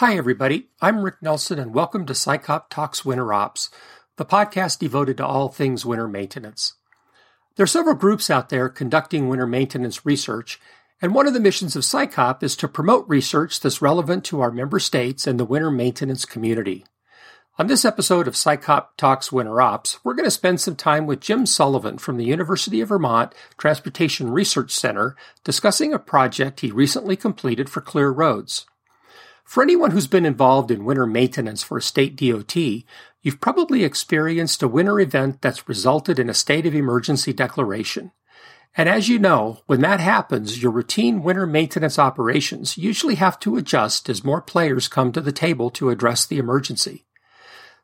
Hi, everybody. I'm Rick Nelson, and welcome to SICOP Talks Winter Ops, the podcast devoted to all things winter maintenance. There are several groups out there conducting winter maintenance research, and one of the missions of SICOP is to promote research that's relevant to our member states and the winter maintenance community. On this episode of SICOP Talks Winter Ops, we're going to spend some time with Jim Sullivan from the University of Vermont Transportation Research Center discussing a project he recently completed for Clear Roads. For anyone who's been involved in winter maintenance for a state DOT, you've probably experienced a winter event that's resulted in a state of emergency declaration. And as you know, when that happens, your routine winter maintenance operations usually have to adjust as more players come to the table to address the emergency.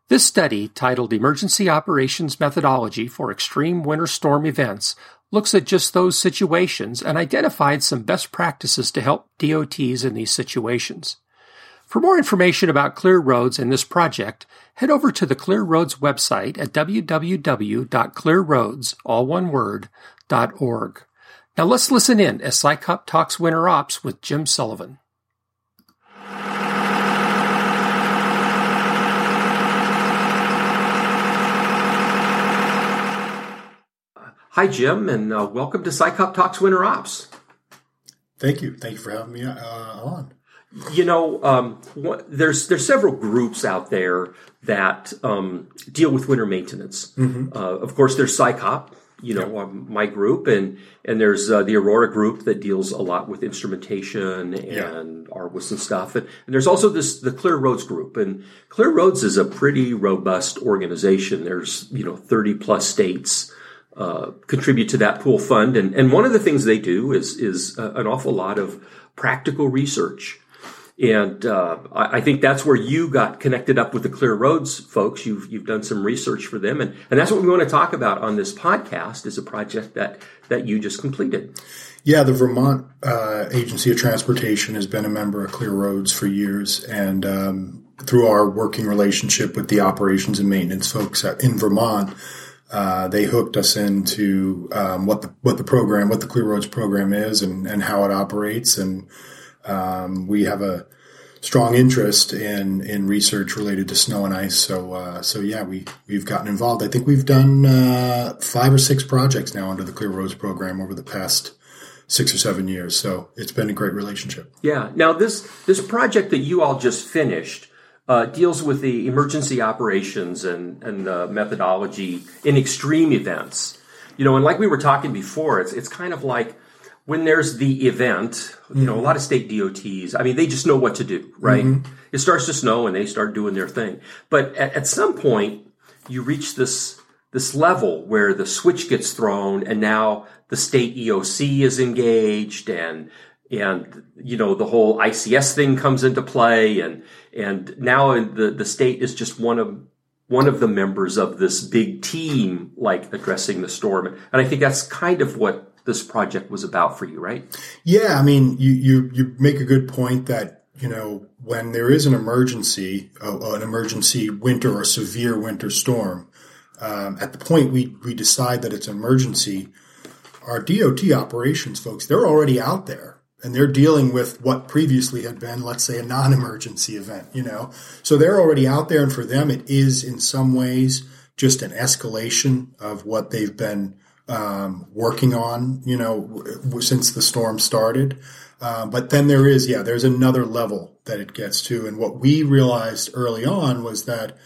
This study, titled Emergency Operations Methodology for Extreme Winter Storm Events, looks at just those situations and identified some best practices to help DOTs in these situations. For more information about Clear Roads and this project, head over to the Clear Roads website at www.clearroads, all one word, .org. Now let's listen in as SICOP talks winter ops with Jim Sullivan. Hi, Jim, and uh, welcome to SICOP Talks Winter Ops. Thank you. Thank you for having me uh, on you know, um, what, there's there's several groups out there that um, deal with winter maintenance. Mm-hmm. Uh, of course, there's SICOP, you know, yep. um, my group, and and there's uh, the Aurora group that deals a lot with instrumentation and yeah. RWIS and stuff, and, and, there's also this the Clear Roads group, and Clear Roads is a pretty robust organization. There's you know 30 plus states. Uh, contribute to that pool fund, and and one of the things they do is is uh, an awful lot of practical research and uh, I, I, think that's where you got connected up with the Clear Roads folks. You've you've done some research for them, and and that's what we want to talk about on this podcast. Is a project that that you just completed. Yeah, the Vermont uh, Agency of Transportation has been a member of Clear Roads for years, and um, through our working relationship with the operations and maintenance folks in Vermont. Uh, they hooked us into um, what the what the program, what the Clear Roads program is, and, and how it operates, and um, we have a strong interest in in research related to snow and ice. So uh, so yeah, we we've gotten involved. I think we've done uh, five or six projects now under the Clear Roads program over the past six or seven years. So it's been a great relationship. Yeah. Now this this project that you all just finished. Uh, deals with the emergency operations and, and the methodology in extreme events. You know, and like we were talking before, it's it's kind of like when there's the event, you know, a lot of state DOTs, I mean, they just know what to do, right? Mm-hmm. It starts to snow and they start doing their thing. But at, at, some point, you reach this, this level where the switch gets thrown and now the state EOC is engaged and, and, you know, the whole ICS thing comes into play and, and now the, the state is just one of, one of the members of this big team, like addressing the storm. And I think that's kind of what this project was about for you, right? Yeah, I mean, you you you make a good point that you know when there is an emergency, uh, an emergency winter or severe winter storm, um, at the point we we decide that it's an emergency, our DOT operations folks they're already out there and they're dealing with what previously had been, let's say, a non-emergency event. You know, so they're already out there, and for them, it is in some ways just an escalation of what they've been um, working on, you know, since the storm started. Uh, but then there is, yeah, there's another level that it gets to. And what we realized early on was that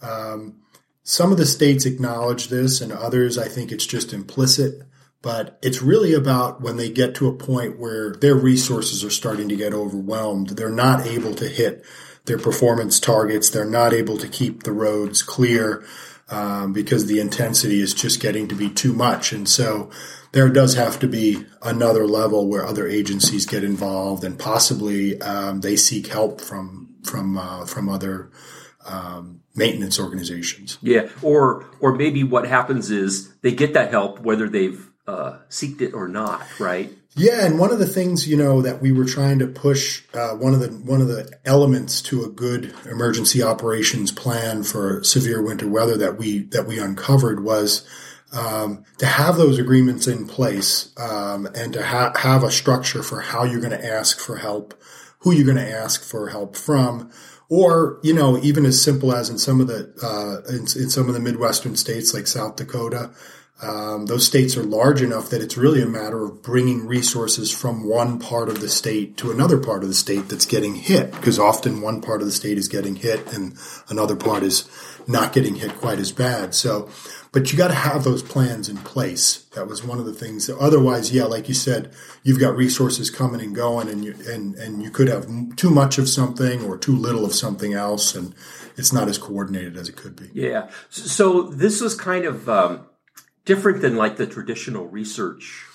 um, some of the states acknowledge this, and others, I think it's just implicit. But it's really about when they get to a point where their resources are starting to get overwhelmed. They're not able to hit their performance targets. They're not able to keep the roads clear um, because the intensity is just getting to be too much. And so there does have to be another level where other agencies get involved and possibly um, they seek help from from uh, from other um, maintenance organizations. Yeah, or or maybe what happens is they get that help whether they've uh, seeked it or not, right? Yeah, and one of the things you know that we were trying to push uh, one of the one of the elements to a good emergency operations plan for severe winter weather that we that we uncovered was um, to have those agreements in place um, and to ha- have a structure for how you're going to ask for help who you're going to ask for help from, or you know, even as simple as in some of the uh, in, in some of the Midwestern states like South Dakota. Um, those states are large enough that it's really a matter of bringing resources from one part of the state to another part of the state that's getting hit, because often one part of the state is getting hit and another part is not getting hit quite as bad. So, but you got to have those plans in place. That was one of the things. Otherwise, yeah, like you said, you've got resources coming and going, and you and and you could have too much of something or too little of something else, and it's not as coordinated as it could be. Yeah. So this was kind of um, different than like the traditional research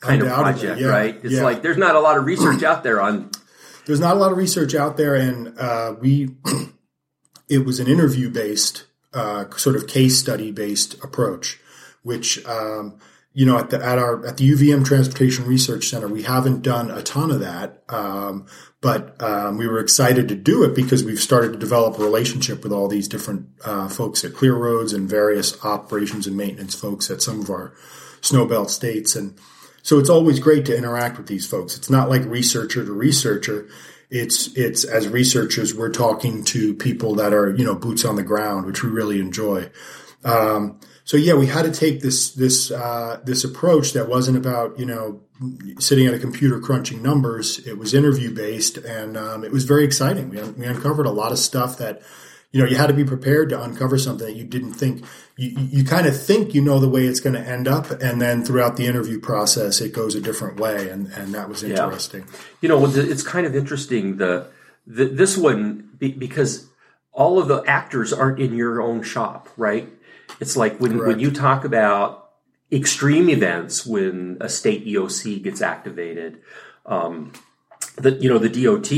kind of project, yeah, right? It's yeah. like there's not a lot of research out there on. There's not a lot of research out there, and uh, we. it was an interview based uh, sort of case study based approach, which um, you know at the at our at the UVM Transportation Research Center we haven't done a ton of that, um, but um, we were excited to do it because we've started to develop a relationship with all these different uh, folks at Clear Roads and various operations and maintenance folks at some of our snowbelt states and. So it's always great to interact with these folks. It's not like researcher to researcher it's it's as researchers we're talking to people that are you know boots on the ground, which we really enjoy. Um, so yeah, we had to take this this uh, this approach that wasn't about you know sitting at a computer crunching numbers. It was interview based, and um, it was very exciting. We, we uncovered a lot of stuff that you know, you had to be prepared to uncover something that you didn't think you, you kind of think you know the way it's going to end up. And then throughout the interview process, it goes a different way. And, and that was interesting. Yeah. You know, it's kind of interesting. The, the this one, because all of the actors aren't in your own shop, right? It's like when, when you talk about extreme events, when a state EOC gets activated, um, that, you know, the DOT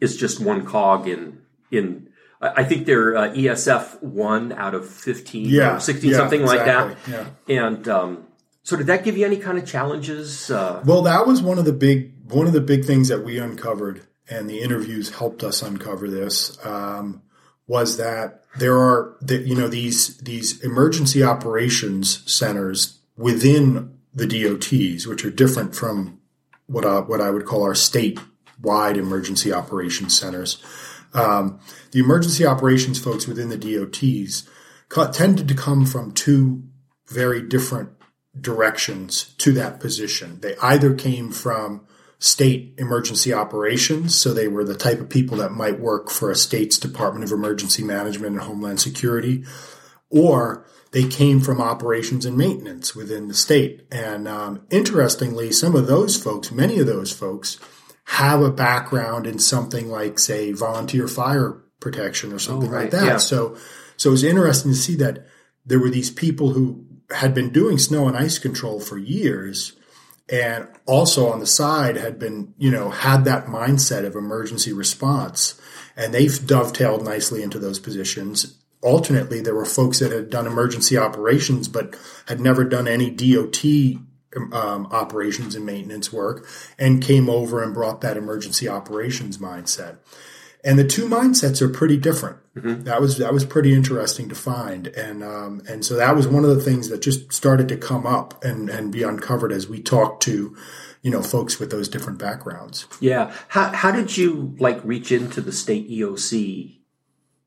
is just one cog in, in I think they're uh, ESF one out of fifteen yeah, or sixteen, yeah, something exactly, like that. Yeah. And um, so, did that give you any kind of challenges? Uh, well, that was one of the big one of the big things that we uncovered, and the interviews helped us uncover this. Um, was that there are that you know these these emergency operations centers within the DOTs, which are different from what I, what I would call our state wide emergency operations centers. Um, the emergency operations folks within the DOTs tended to come from two very different directions to that position. They either came from state emergency operations, so they were the type of people that might work for a state's Department of Emergency Management and Homeland Security, or they came from operations and maintenance within the state. And um, interestingly, some of those folks, many of those folks, have a background in something like, say, volunteer fire protection or something oh, right. like that. Yeah. So, so it was interesting to see that there were these people who had been doing snow and ice control for years and also on the side had been, you know, had that mindset of emergency response and they've dovetailed nicely into those positions. Alternately, there were folks that had done emergency operations but had never done any DOT um, operations and maintenance work and came over and brought that emergency operations mindset. And the two mindsets are pretty different. Mm-hmm. That was that was pretty interesting to find, and um, and so that was one of the things that just started to come up and and be uncovered as we talked to, you know, folks with those different backgrounds. Yeah, how how did you like reach into the state EOC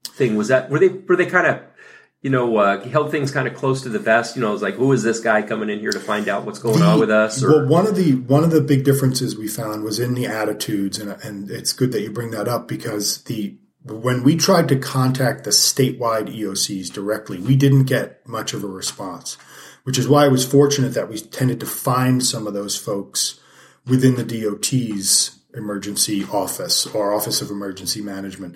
thing? Was that were they were they kind of you know, uh, held things kind of close to the vest. You know, it was like, who is this guy coming in here to find out what's going the, on with us? Or? Well, one of the one of the big differences we found was in the attitudes, and and it's good that you bring that up because the when we tried to contact the statewide EOCs directly, we didn't get much of a response, which is why I was fortunate that we tended to find some of those folks within the DOT's emergency office or Office of Emergency Management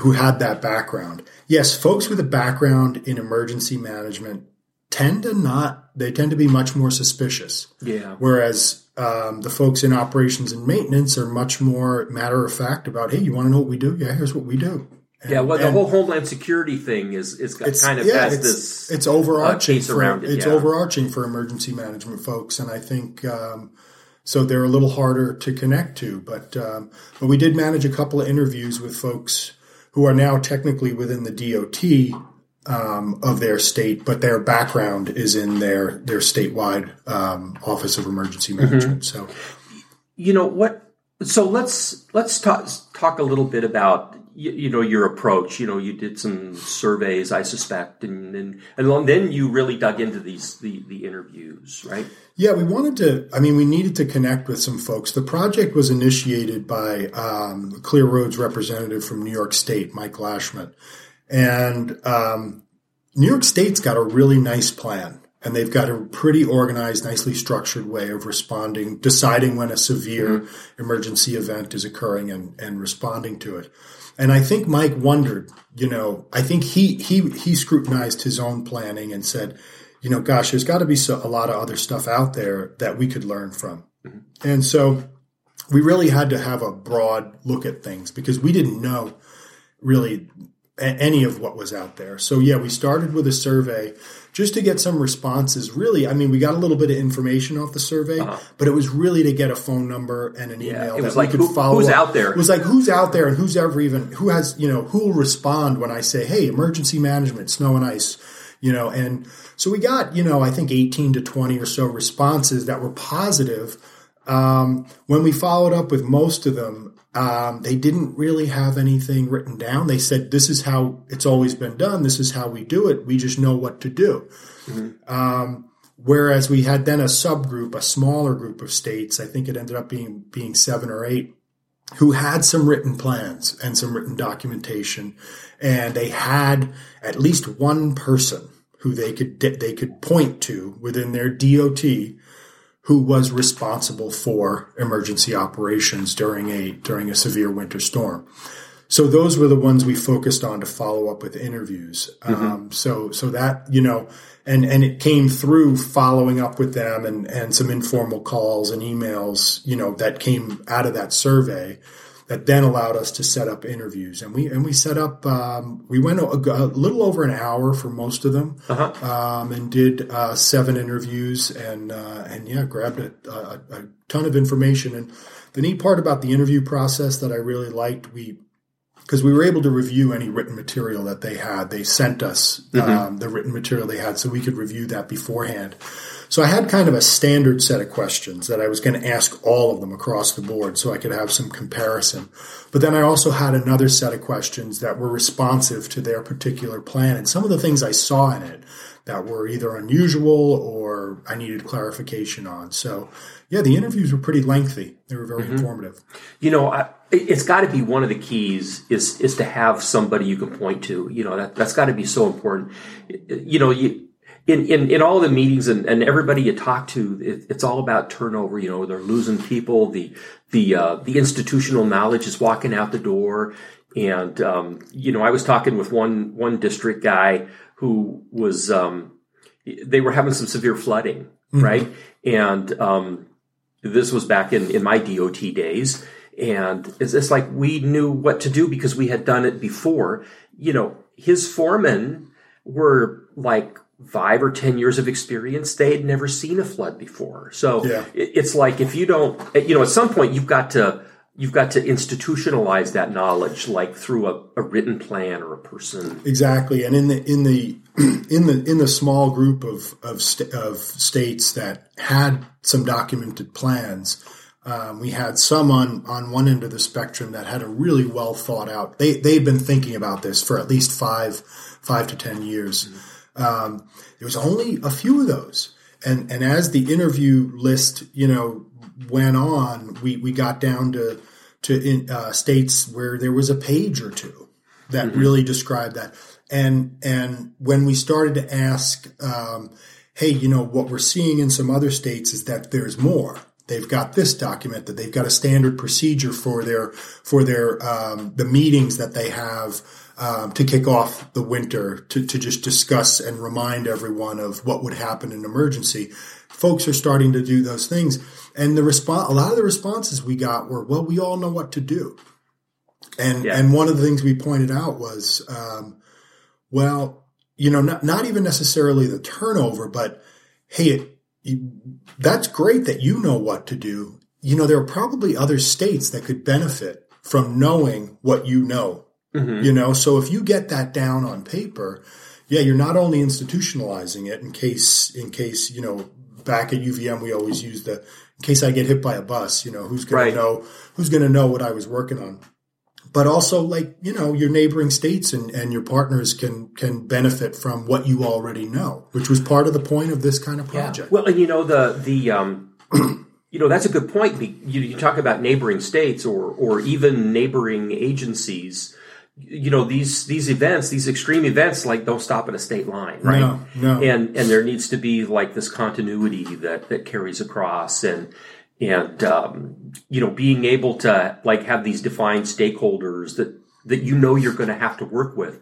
who had that background. Yes, folks with a background in emergency management tend to not, they tend to be much more suspicious. Yeah. Whereas um, the folks in operations and maintenance are much more matter of fact about, hey, you want to know what we do? Yeah, here's what we do. And, yeah, well, the whole Homeland Security thing is is kind of yeah, has it's, this. It's overarching uh, for, around it. It's yeah. overarching for emergency management folks, and I think um, so. They're a little harder to connect to, but um, but we did manage a couple of interviews with folks who are now technically within the DOT um, of their state, but their background is in their their statewide um, Office of Emergency mm-hmm. Management. Mm-hmm. So, you know what So let's let's talk talk a little bit about you, you, know your approach. You know, you did some surveys, I suspect, and and, and then you really dug into these the the interviews, right? Yeah, we wanted to. I mean, we needed to connect with some folks. The project was initiated by um, Clear Roads representative from New York State, Mike Lashmet, and um, New York State's got a really nice plan and they've got a pretty organized, nicely structured way of responding, deciding when a severe mm-hmm. emergency event is occurring and, and responding to it. And I think Mike wondered, you know, I think he, he, he scrutinized his own planning and said, you know, gosh, there's got to be so, a lot of other stuff out there that we could learn from. Mm-hmm. And so we really had to have a broad look at things because we didn't know really any of what was out there. So yeah, we started with a survey just to get some responses. Really, I mean, we got a little bit of information off the survey, uh-huh. but it was really to get a phone number and an email yeah, it was like, could who, follow. Who's up. out there? It was like who's out there and who's ever even who has you know who will respond when I say, "Hey, emergency management, snow and ice." You know, and so we got you know I think eighteen to twenty or so responses that were positive. Um, when we followed up with most of them, um, they didn't really have anything written down. They said, this is how it's always been done. This is how we do it. We just know what to do. Mm-hmm. Um, whereas we had then a subgroup, a smaller group of states, I think it ended up being, being seven or eight, who had some written plans and some written documentation. And they had at least one person who they could, they could point to within their DOT who was responsible for emergency operations during a during a severe winter storm. So those were the ones we focused on to follow up with interviews. Mm-hmm. Um, so so that you know, and and it came through following up with them and and some informal calls and emails, you know, that came out of that survey that then allowed us to set up interviews. And we and we set up. Um, we went a, a, little over an hour for most of them, uh-huh. um, and did uh, seven interviews. And uh, and yeah, grabbed a, a, a, ton of information. And the neat part about the interview process that I really liked, we because we were able to review any written material that they had. They sent us mm-hmm. um, the written material they had, so we could review that beforehand. So I had kind of a standard set of questions that I was going to ask all of them across the board so I could have some comparison. But then I also had another set of questions that were responsive to their particular plan. And some of the things I saw in it that were either unusual or I needed clarification on. So yeah, the interviews were pretty lengthy. They were very mm-hmm. informative. You know, I, it's got to be one of the keys is is to have somebody you can point to. You know, that that's got to be so important. You know, you in, in, in all the meetings and, and everybody you talk to, it, it's all about turnover. You know, they're losing people. The, the, uh, the institutional knowledge is walking out the door. And, um, you know, I was talking with one, one district guy who was, um, they were having some severe flooding, mm-hmm. right? And, um, this was back in, in my DOT days. And it's, it's like we knew what to do because we had done it before. You know, his foremen were like five or ten years of experience they had never seen a flood before so yeah. it's like if you don't you know at some point you've got to you've got to institutionalize that knowledge like through a, a written plan or a person exactly and in the in the in the in the small group of of, st- of states that had some documented plans um, we had some on, on one end of the spectrum that had a really well thought out. They they'd been thinking about this for at least five five to ten years, mm-hmm um, there was only a few of those. And, and as the interview list, you know, went on, we, we got down to, to in, uh, states where there was a page or two that mm-hmm. really described that. And, and when we started to ask, um, hey, you know, what we're seeing in some other states is that there's more. They've got this document that they've got a standard procedure for their for their um, the meetings that they have um, to kick off the winter to, to just discuss and remind everyone of what would happen in emergency. Folks are starting to do those things. And the response, a lot of the responses we got were, well, we all know what to do. And, yeah. and one of the things we pointed out was, um, well, you know, not, not even necessarily the turnover, but hey, it, that's great that you know what to do. You know, there are probably other states that could benefit from knowing what you know Mm-hmm. You know, so if you get that down on paper, yeah, you're not only institutionalizing it in case, in case, you know, back at UVM, we always use the in case I get hit by a bus, you know, who's going Right. to know who's going to know what I was working on. But also, like you know, your neighboring states and, and your partners can can benefit from what you already know, which was part of the point of this kind of project. Well, and you know the the um, you know that's a good point. You, you talk about neighboring states or or even neighboring agencies. You know these these events, these extreme events, like don't stop at a state line, right? No, no. And and there needs to be like this continuity that that carries across, and and um, you know being able to like have these defined stakeholders that that you know you're going to have to work with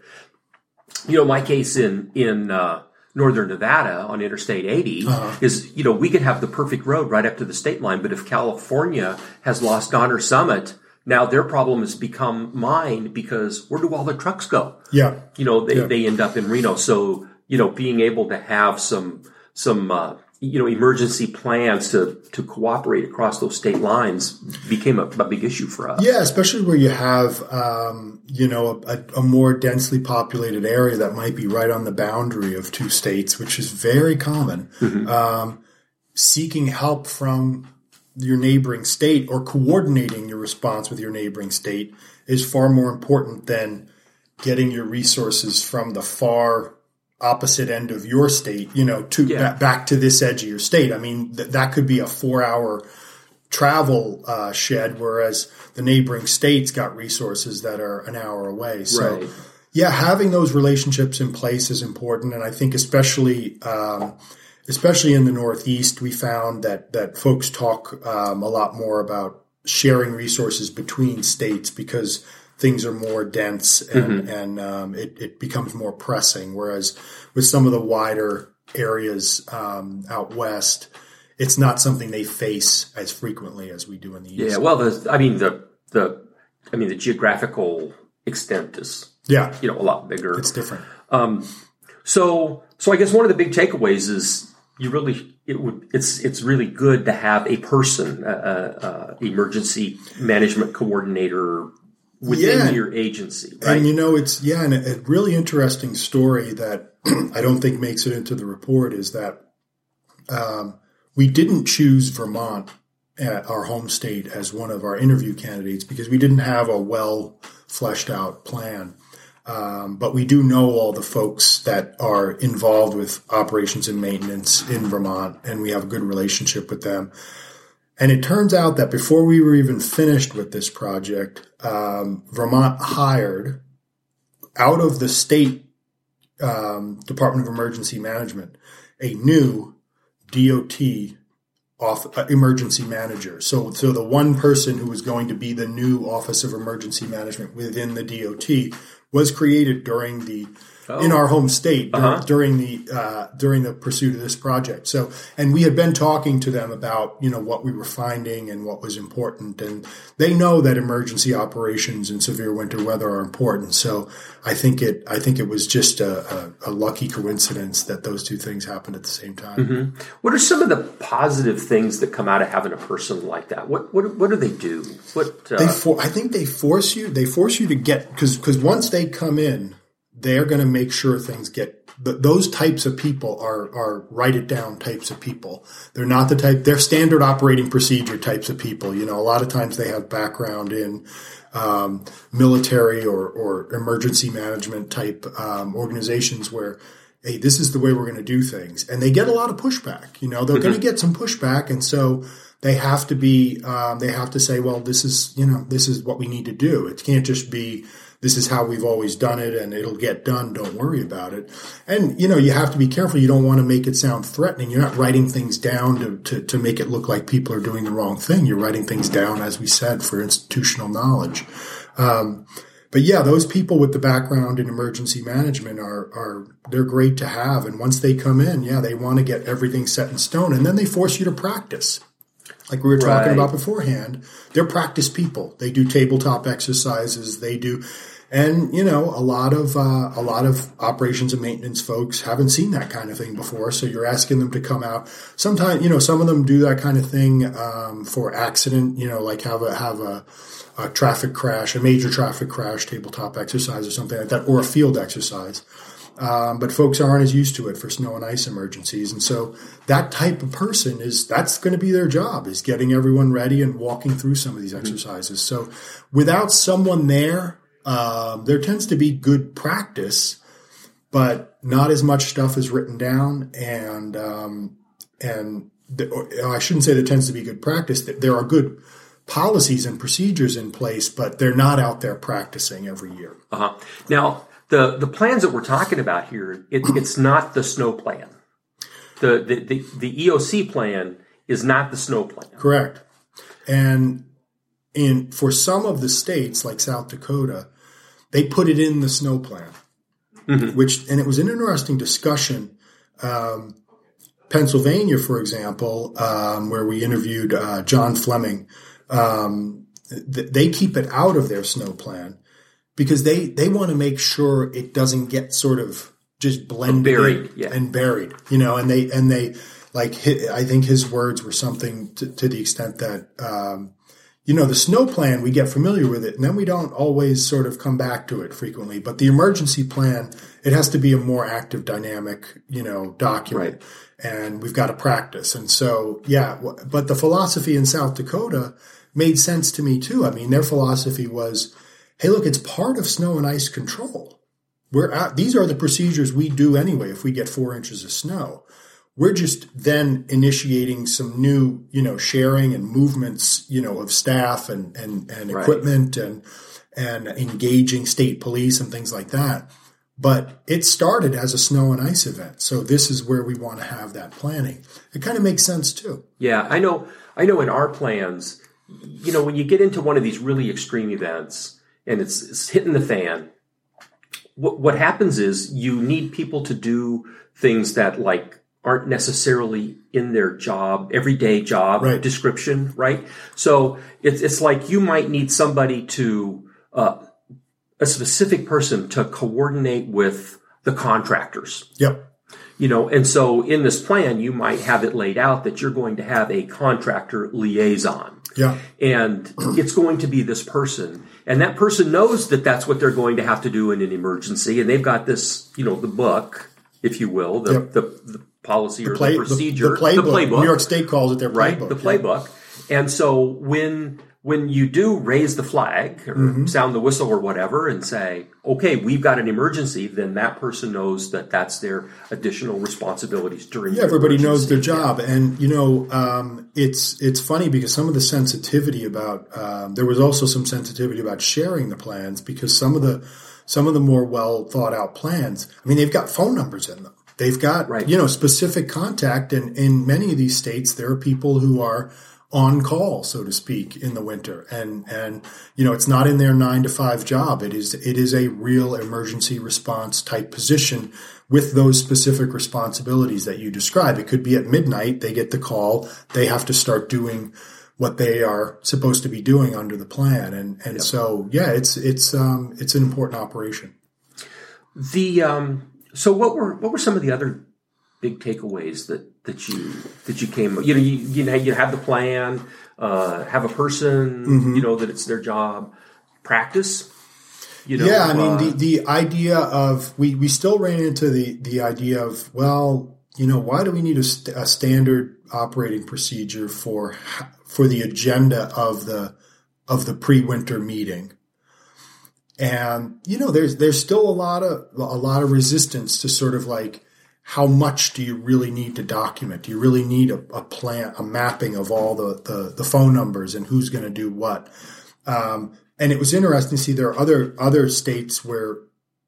you know, my case in in uh, northern Nevada on Interstate 80 is, you know, we could have the perfect road right up to the state line, but if California has lost Donner Summit, now their problem has become mine because where do all the trucks go? yeah, You know, they, Yeah. they end up in Reno. So, you know, being able to have some some uh, you know emergency plans to to cooperate across those state lines became a, a big issue for us. Yeah, especially where you have, um, you know, a, a more densely populated area that might be right on the boundary of two states, which is very common. Um, seeking help from your neighboring state or coordinating your response with your neighboring state is far more important than getting your resources from the far opposite end of your state, you know, to Yeah. ba- back to this edge of your state. I mean, th- that could be a four hour travel uh, shed, whereas the neighboring states got resources that are an hour away. So, Right. yeah, having those relationships in place is important, and I think especially um, especially in the Northeast, we found that that folks talk um, a lot more about sharing resources between states because things are more dense and and um, it, it becomes more pressing. Whereas with some of the wider areas um, out west, it's not something they face as frequently as we do in the east. Yeah, well, the, I mean the the I mean the geographical extent is yeah, you know a lot bigger. it's different. Um, So so I guess one of the big takeaways is you really it would it's it's really good to have a person, a, a, a emergency management coordinator within Yeah. your agency, right? And you know, it's yeah, and a, a really interesting story that I don't think makes it into the report is that um, we didn't choose Vermont, uh, our home state, as one of our interview candidates because we didn't have a well fleshed out plan. Um, but we do know all the folks that are involved with operations and maintenance in Vermont, and we have a good relationship with them. And it turns out that before we were even finished with this project, um, Vermont hired out of the state um, Department of Emergency Management a new DOT off, uh, emergency manager. So, so the one person who was going to be the new Office of Emergency Management within the DOT was created during the in our home state dur- Uh-huh. during the uh, during the pursuit of this project. So, and we had been talking to them about you know what we were finding and what was important, and they know that emergency operations in severe winter weather are important. So, I think it I think it was just a, a, a lucky coincidence that those two things happened at the same time. What are some of the positive things that come out of having a person like that? What what what do they do? What They uh, for, I think they force you. They force you to get because because once they come in, they're going to make sure things get. Those types of people are are write it down types of people. They're not the type. They're standard operating procedure types of people. You know, a lot of times they have background in um, military or or emergency management type um, organizations where. Hey, this is the way we're going to do things, and they get a lot of pushback. You know, they're going to get some pushback, and so they have to be um, they have to say well this is you know this is what we need to do it can't just be this is how we've always done it and it'll get done. Don't worry about it. And you know you have to be careful. You don't want to make it sound threatening. You're not writing things down to, to, to make it look like people are doing the wrong thing. You're writing things down as we said for institutional knowledge. Um, but yeah, those people with the background in emergency management are are they're great to have. And once they come in, yeah, they want to get everything set in stone, and then they force you to practice. Like we were talking Right. about beforehand, they're practice people. They do tabletop exercises. They do, and you know, a lot of uh, a lot of operations and maintenance folks haven't seen that kind of thing before. So you're asking them to come out. Sometimes, you know, some of them do that kind of thing um, for accident. You know, like have a have a a traffic crash, a major traffic crash, tabletop exercise or something like that, or a field exercise. Um, but folks aren't as used to it for snow and ice emergencies. And so that type of person is that's going to be their job is getting everyone ready and walking through some of these mm-hmm. exercises. So without someone there, um, there tends to be good practice, but not as much stuff is written down. And um, and the, I shouldn't say there tends to be good practice. There are good policies and procedures in place, but they're not out there practicing every year. Uh-huh. Now the the plans that we're talking about here, it, it's not the snow plan. The, the the the EOC plan is not the snow plan. Correct. And in for some of the states like South Dakota, they put it in the snow plan, mm-hmm. which and it was an interesting discussion. Um, Pennsylvania, for example, um, where we interviewed uh, John Fleming, um, th- they keep it out of their snow plan because they they want to make sure it doesn't get sort of just blended buried, yeah. and buried, you know, and they and they like I think his words were something to, to the extent that um, you know the snow plan we get familiar with it and then we don't always sort of come back to it frequently, but the emergency plan it has to be a more active, dynamic, you know, document. Right. And we've got to practice. And so, yeah, but the philosophy in South Dakota made sense to me too. I mean, their philosophy was, hey, look, it's part of snow and ice control. We're these are the procedures we do anyway if we get four inches of snow. We're just then initiating some new, you know, sharing and movements, you know, of staff and and, and right. equipment and and engaging state police and things like that. But it started as a snow and ice event. So this is where we want to have that planning. It kind of makes sense too. Yeah, I know I know in our plans, you know, when you get into one of these really extreme events, and it's, it's hitting the fan, what, what happens is you need people to do things that like aren't necessarily in their job, everyday job right. description, right? So it's, it's like you might need somebody to, uh, a specific person to coordinate with the contractors. Yep. You know, and so in this plan, you might have it laid out that you're going to have a contractor liaison. Yeah. And it's going to be this person. And that person knows that that's what they're going to have to do in an emergency. And they've got this, you know, the book, if you will, the, yep. the, the, policy the play, or the procedure, the, the, playbook. the, playbook. New York State calls it their playbook. Right, the playbook. Yeah. And so when when you do raise the flag or mm-hmm. sound the whistle or whatever and say, okay, we've got an emergency, then that person knows that that's their additional responsibilities during. Yeah, everybody knows their job, and you know, um, it's it's funny because some of the sensitivity about um, there was also some sensitivity about sharing the plans because some of the some of the more well thought out plans. I mean, they've got phone numbers in them. They've got right. you know specific contact, and in many of these states, there are people who are on call, so to speak, in the winter. And, and, you know, it's not in their nine to five job. It is, it is a real emergency response type position with those specific responsibilities that you describe. It could be at midnight. They get the call. They have to start doing what they are supposed to be doing under the plan. And, and yep. so, yeah, it's, it's, um, it's an important operation. The, um, so what were, what were some of the other big takeaways that that you that you came you know you you, know, you have the plan uh, have a person mm-hmm. you know that it's their job practice you know, yeah i mean uh, the the idea of we we still ran into the the idea of well you know why do we need a, st- a standard operating procedure for for the agenda of the of the pre-winter meeting and you know there's there's still a lot of a lot of resistance to sort of like how much do you really need to document? Do you really need a, a plan, a mapping of all the, the, the phone numbers and who's going to do what? Um, and it was interesting to see there are other, other states where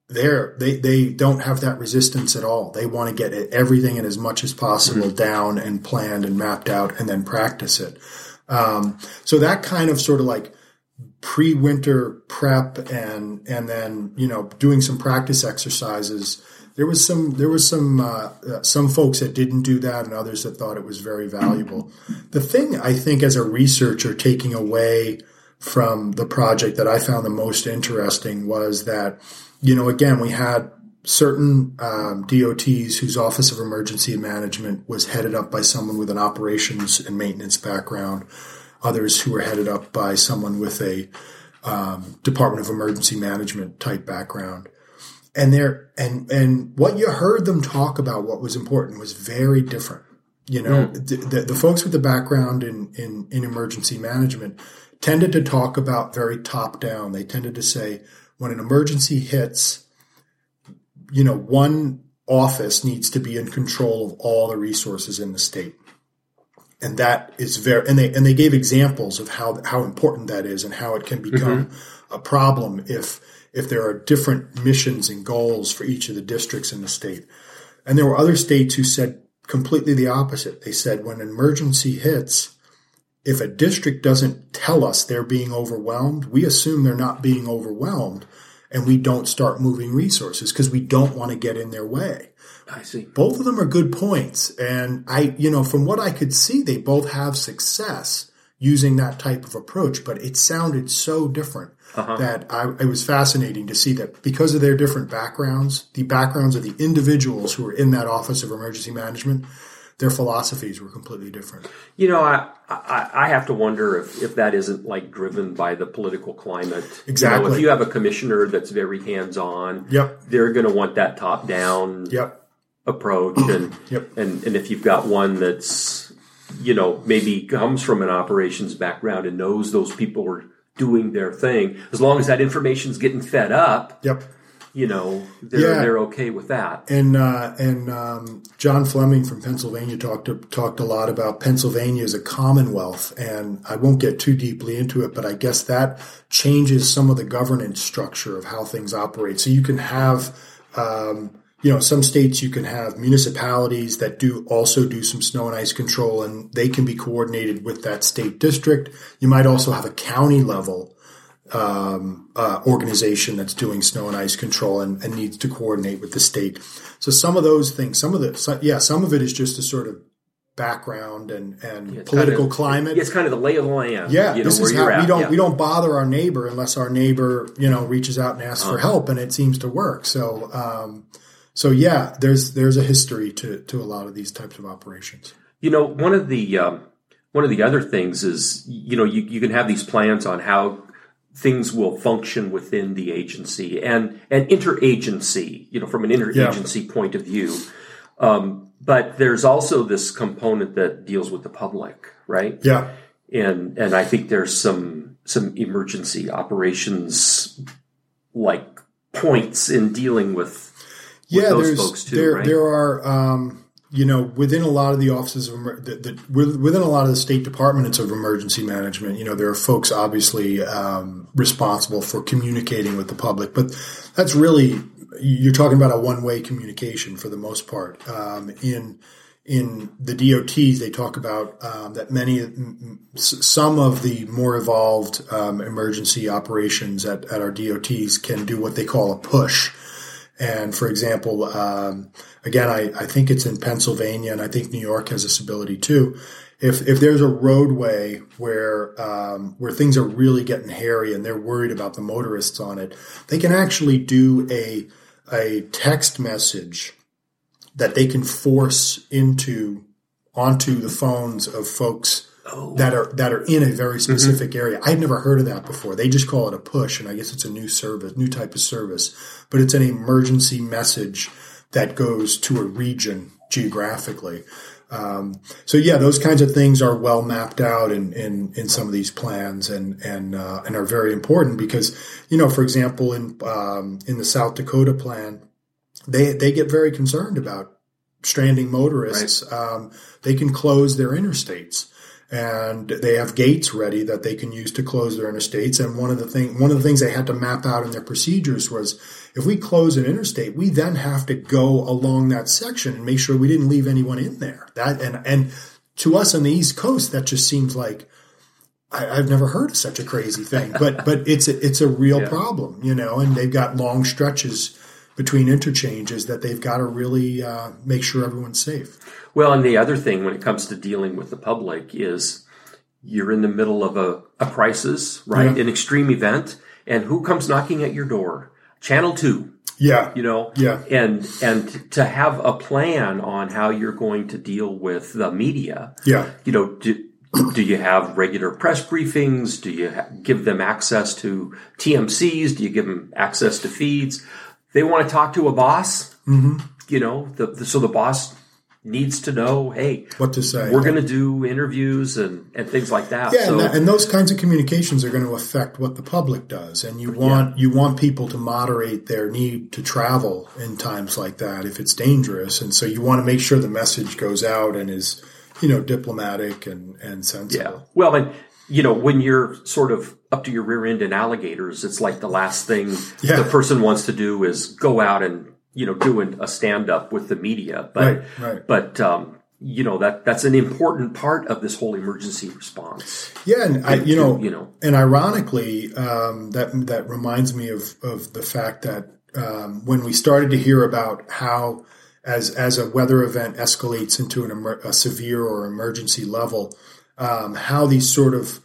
there, they, they don't have that resistance at all. They want to get everything and as much as possible mm-hmm. down and planned and mapped out and then practice it. Um, so that kind of sort of like pre-winter prep and, and then, you know, doing some practice exercises, there was some there was some uh, uh, some folks that didn't do that and others that thought it was very valuable. The thing I think as a researcher taking away from the project that I found the most interesting was that you know again we had certain um, DOTs whose Office of Emergency Management was headed up by someone with an operations and maintenance background, others who were headed up by someone with a um, Department of Emergency Management type background and there and and what you heard them talk about what was important was very different you know mm. the, the, the, folks with the background in, in in emergency management tended to talk about very top down they tended to say when an emergency hits you know one office needs to be in control of all the resources in the state and that is very and they and they gave examples of how how important that is and how it can become mm-hmm. a problem if if there are different missions and goals for each of the districts in the state. And there were other states who said completely the opposite. They said when an emergency hits, if a district doesn't tell us they're being overwhelmed, we assume they're not being overwhelmed and we don't start moving resources because we don't want to get in their way. I see. Both of them are good points. And I, you know, from what I could see, they both have success using that type of approach, but it sounded so different uh-huh. that I, it was fascinating to see that because of their different backgrounds, the backgrounds of the individuals who were in that Office of Emergency Management, their philosophies were completely different. You know, I, I, I have to wonder if, if that isn't like driven by the political climate. Exactly. You know, if you have a commissioner that's very hands on, yep. they're going to want that top down yep. approach. And, yep. and, and if you've got one that's, you know, maybe comes from an operations background and knows those people are doing their thing, as long as that information's getting fed up. Yep. You know, they're yeah. they're okay with that. And uh, and um, John Fleming from Pennsylvania talked to, talked a lot about Pennsylvania as a commonwealth, and I won't get too deeply into it, but I guess that changes some of the governance structure of how things operate. So you can have um, you know, some states you can have municipalities that do also do some snow and ice control and they can be coordinated with that state district. You might also have a county level um, uh, organization that's doing snow and ice control and, and, needs to coordinate with the state. So some of those things, some of the, so, yeah, some of it is just a sort of background and, and yeah, political kind of, climate. It's kind of the lay of the land. Yeah, you know, this is how we don't yeah. we don't bother our neighbor unless our neighbor you know reaches out and asks uh-huh. for help, and it seems to work. So um, so yeah, there's there's a history to to a lot of these types of operations. You know, one of the um, one of the other things is you know you, you can have these plans on how things will function within the agency and and interagency. You know, from an interagency yeah. point of view. Um, but there's also this component that deals with the public, right? Yeah. And and I think there's some some emergency operations like points in dealing with yeah, there's too, there right? there are um, you know within a lot of the offices of the, the, within a lot of the state departments of emergency management, you know there are folks obviously um, responsible for communicating with the public, but that's really you're talking about a one way communication for the most part. Um, in in the DOTs, they talk about um, that many, some of the more evolved um, emergency operations at, at our DOTs can do what they call a push, and for example, um, again, I, I think it's in Pennsylvania, and I think New York has this ability too. If if there's a roadway where um, where things are really getting hairy and they're worried about the motorists on it, they can actually do a a text message that they can force into onto the phones of folks oh. that are that are in a very mm-hmm. specific mm-hmm. area. I'd never heard of that before. They just call it a push, and I guess it's a new service, new type of service, but it's an emergency message that goes to a region geographically. Um, so yeah, those kinds of things are well mapped out in, in, in some of these plans and, and, uh, and are very important because, you know, for example, in, um, in the South Dakota plan, they, they get very concerned about stranding motorists. Right. Um, they can close their interstates and they have gates ready that they can use to close their interstates. And one of the thing, one of the things they had to map out in their procedures was if we close an interstate, we then have to go along that section and make sure we didn't leave anyone in there. That and and to us on the East Coast, that just seems like I, have never heard of such a crazy thing. But but it's a, it's a real yeah. problem, you know. And they've got long stretches between interchanges that they've got to really uh, make sure everyone's safe. Well, and the other thing when it comes to dealing with the public is you're in the middle of a, a crisis, right? Yeah. An extreme event, and who comes knocking at your door? Channel two. Yeah. You know? Yeah. And and to have a plan on how you're going to deal with the media. Yeah. You know, do, do you have regular press briefings? Do you ha- give them access to TMCs? Do you give them access to feeds? They want to talk to a boss. Mm-hmm. You know, the, the, so the boss needs to know, hey, what to say. We're going to do interviews and, and things like that. Yeah, so, and, that, and, those kinds of communications are going to affect what the public does, and you want yeah. you want people to moderate their need to travel in times like that if it's dangerous, and so you want to make sure the message goes out and is you know diplomatic and and sensible. Yeah, well, and you know when you're sort of up to your rear end in alligators, it's like the last thing yeah. the person wants to do is go out and you know, doing a stand up with the media. But, right, right. but, um, you know that that's an important part of this whole emergency response. Yeah, and I, you know, you know, and ironically, um, that that reminds me of of the fact that um, when we started to hear about how as as a weather event escalates into an emer- a severe or emergency level, um, how these sort of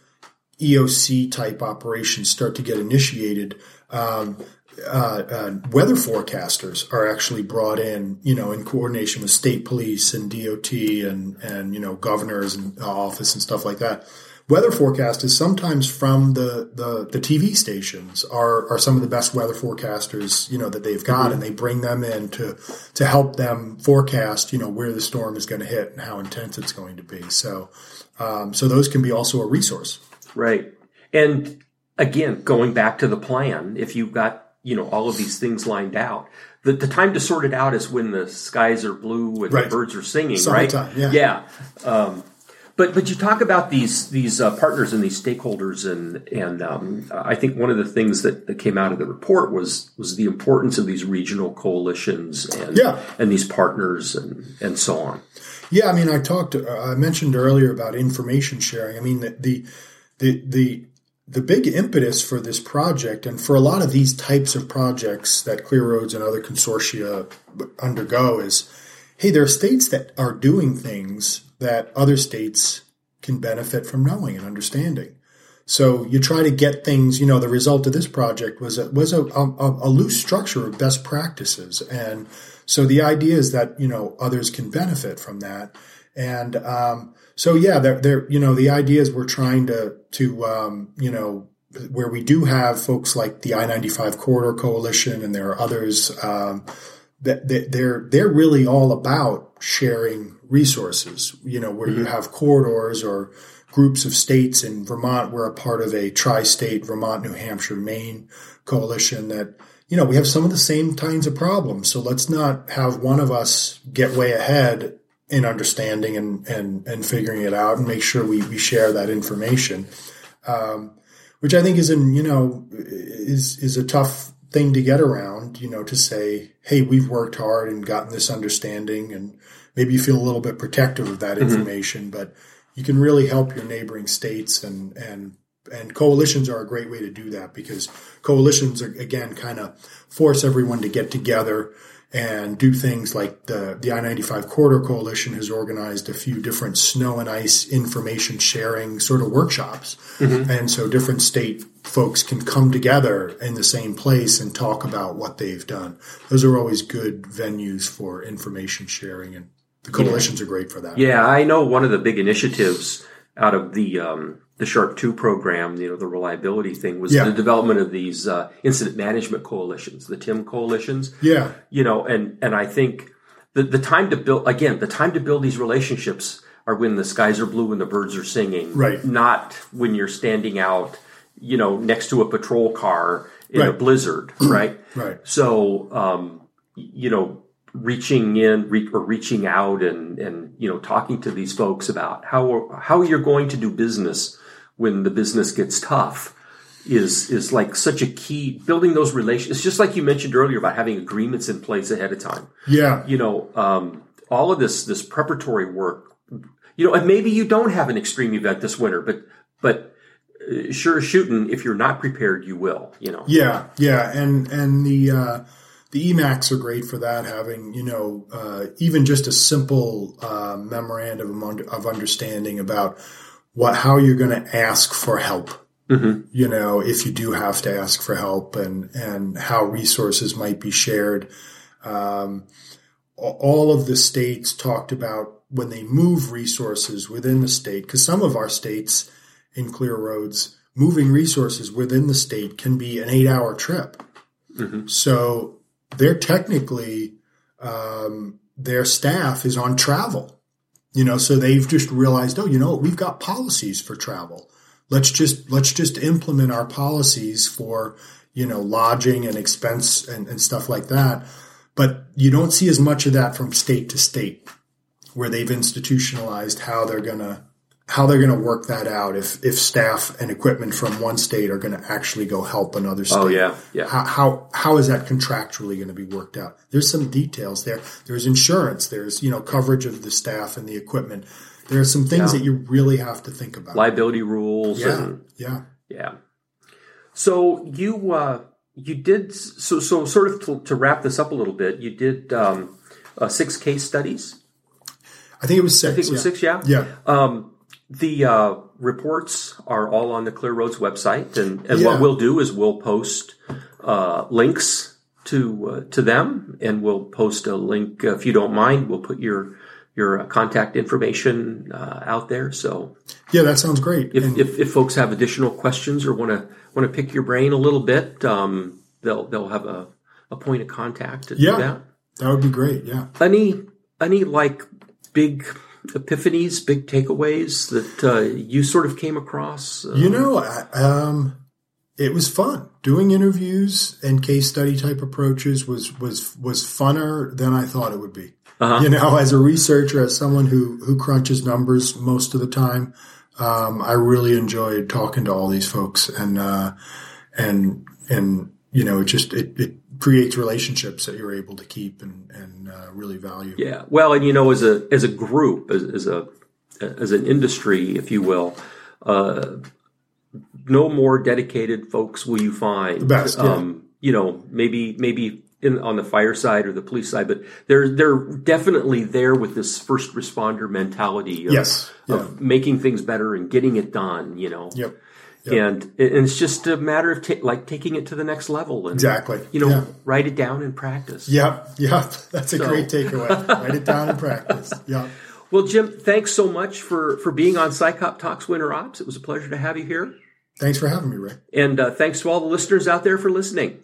EOC type operations start to get initiated. Um, uh, uh, weather forecasters are actually brought in, you know, in coordination with state police and DOT and and you know governors and office and stuff like that. Weather forecasters sometimes from the, the, the TV stations are, are some of the best weather forecasters, you know, that they've got, mm-hmm. and they bring them in to to help them forecast, you know, where the storm is going to hit and how intense it's going to be. So, um, so those can be also a resource. Right, and again, going back to the plan, if you've got you know all of these things lined out. The, the time to sort it out is when the skies are blue and right. the birds are singing, Summertime, right? Yeah. yeah. Um, but but you talk about these these uh, partners and these stakeholders, and and um, I think one of the things that, that came out of the report was was the importance of these regional coalitions and yeah. and these partners and and so on. Yeah, I mean, I talked, uh, I mentioned earlier about information sharing. I mean, the the the, the the big impetus for this project and for a lot of these types of projects that Clear Roads and other consortia undergo is hey, there are states that are doing things that other states can benefit from knowing and understanding. So you try to get things, you know, the result of this project was a, was a, a, a loose structure of best practices. And so the idea is that, you know, others can benefit from that. And, um, so yeah, they're, they're, you know, the idea is we're trying to, to, um, you know, where we do have folks like the I-95 Corridor Coalition and there are others, um, that, that they're, they're really all about sharing resources, you know, where mm-hmm. you have corridors or groups of states in Vermont. We're a part of a tri-state Vermont, New Hampshire, Maine coalition that, you know, we have some of the same kinds of problems. So let's not have one of us get way ahead in understanding and, and, and figuring it out and make sure we, we share that information. Um, which I think is in, you know, is, is a tough thing to get around, you know, to say, Hey, we've worked hard and gotten this understanding and maybe you feel a little bit protective of that mm-hmm. information, but you can really help your neighboring states and, and, and coalitions are a great way to do that because coalitions are, again kind of force everyone to get together and do things like the, the I-95 Corridor Coalition has organized a few different snow and ice information sharing sort of workshops. Mm-hmm. And so different state folks can come together in the same place and talk about what they've done. Those are always good venues for information sharing and the coalitions yeah. are great for that. Yeah, I know one of the big initiatives out of the um, the SHRP 2 program, you know, the reliability thing was yeah. the development of these uh, incident management coalitions, the TIM coalitions. Yeah, you know, and and I think the the time to build again, the time to build these relationships are when the skies are blue and the birds are singing, right? Not when you're standing out, you know, next to a patrol car in right. a blizzard, right? right. So, um, you know, reaching in re- or reaching out and and you know talking to these folks about how how you're going to do business when the business gets tough is is like such a key building those relations it's just like you mentioned earlier about having agreements in place ahead of time. Yeah. You know um, all of this this preparatory work you know and maybe you don't have an extreme event this winter but but uh, sure shooting if you're not prepared you will you know? Yeah yeah and and the uh the EMACs are great for that, having, you know, uh, even just a simple uh, memorandum of understanding about what how you're going to ask for help. Mm-hmm. You know, if you do have to ask for help, and and how resources might be shared. Um, all of the states talked about when they move resources within the state, because some of our states in Clear Roads moving resources within the state can be an eight-hour trip. Mm-hmm. So they're technically um, their staff is on travel. You know, so they've just realized, oh, you know, we've got policies for travel. Let's just let's just implement our policies for you know lodging and expense and, and stuff like that. But you don't see as much of that from state to state, where they've institutionalized how they're gonna how they're going to work that out if if staff and equipment from one state are going to actually go help another state. Oh yeah, yeah. How how, how is that contractually going to be worked out? There's some details there. There's insurance. There's you know coverage of the staff and the equipment. There are some things yeah. that you really have to think about. Liability rules. Yeah, and, yeah, yeah. So you uh, you did so so sort of to, to, wrap this up a little bit. You did um, uh, six case studies. I think it was six. I think it was yeah. six. Yeah. Yeah. Um, the uh, reports are all on the Clear Roads website, and, and yeah. what we'll do is we'll post uh, links to uh, to them, and we'll post a link if you don't mind. We'll put your your uh, contact information uh, out there. So yeah, that sounds great. If, if, if folks have additional questions or want to want to pick your brain a little bit, um, they'll they'll have a, a point of contact to yeah, do that. That would be great. Yeah. Any any like big epiphanies, big takeaways that uh, you sort of came across? Uh, you know, um, it was fun doing interviews and case study type approaches was was was funner than I thought it would be. Uh-huh. You know, as a researcher, as someone who who crunches numbers most of the time, um, I really enjoyed talking to all these folks and uh, and and you know, it just it, it creates relationships that you're able to keep and, and uh, really value. Yeah. Well, and you know, as a as a group, as, as a as an industry, if you will, uh, no more dedicated folks will you find. The best. Yeah. Um, you know, maybe maybe in, on the fire side or the police side, but they're they're definitely there with this first responder mentality. Of, yes. Yeah. Of making things better and getting it done. You know. Yep. Yep. And, and it's just a matter of ta- like taking it to the next level and exactly. you know yeah. write it down and practice. Yep. Yep. That's a so. great takeaway. Write it down and practice. Yeah well jim thanks so much for for being on SICOP talks winter ops. It was a pleasure to have you here. Thanks for having me rick. And uh, thanks to all the listeners out there for listening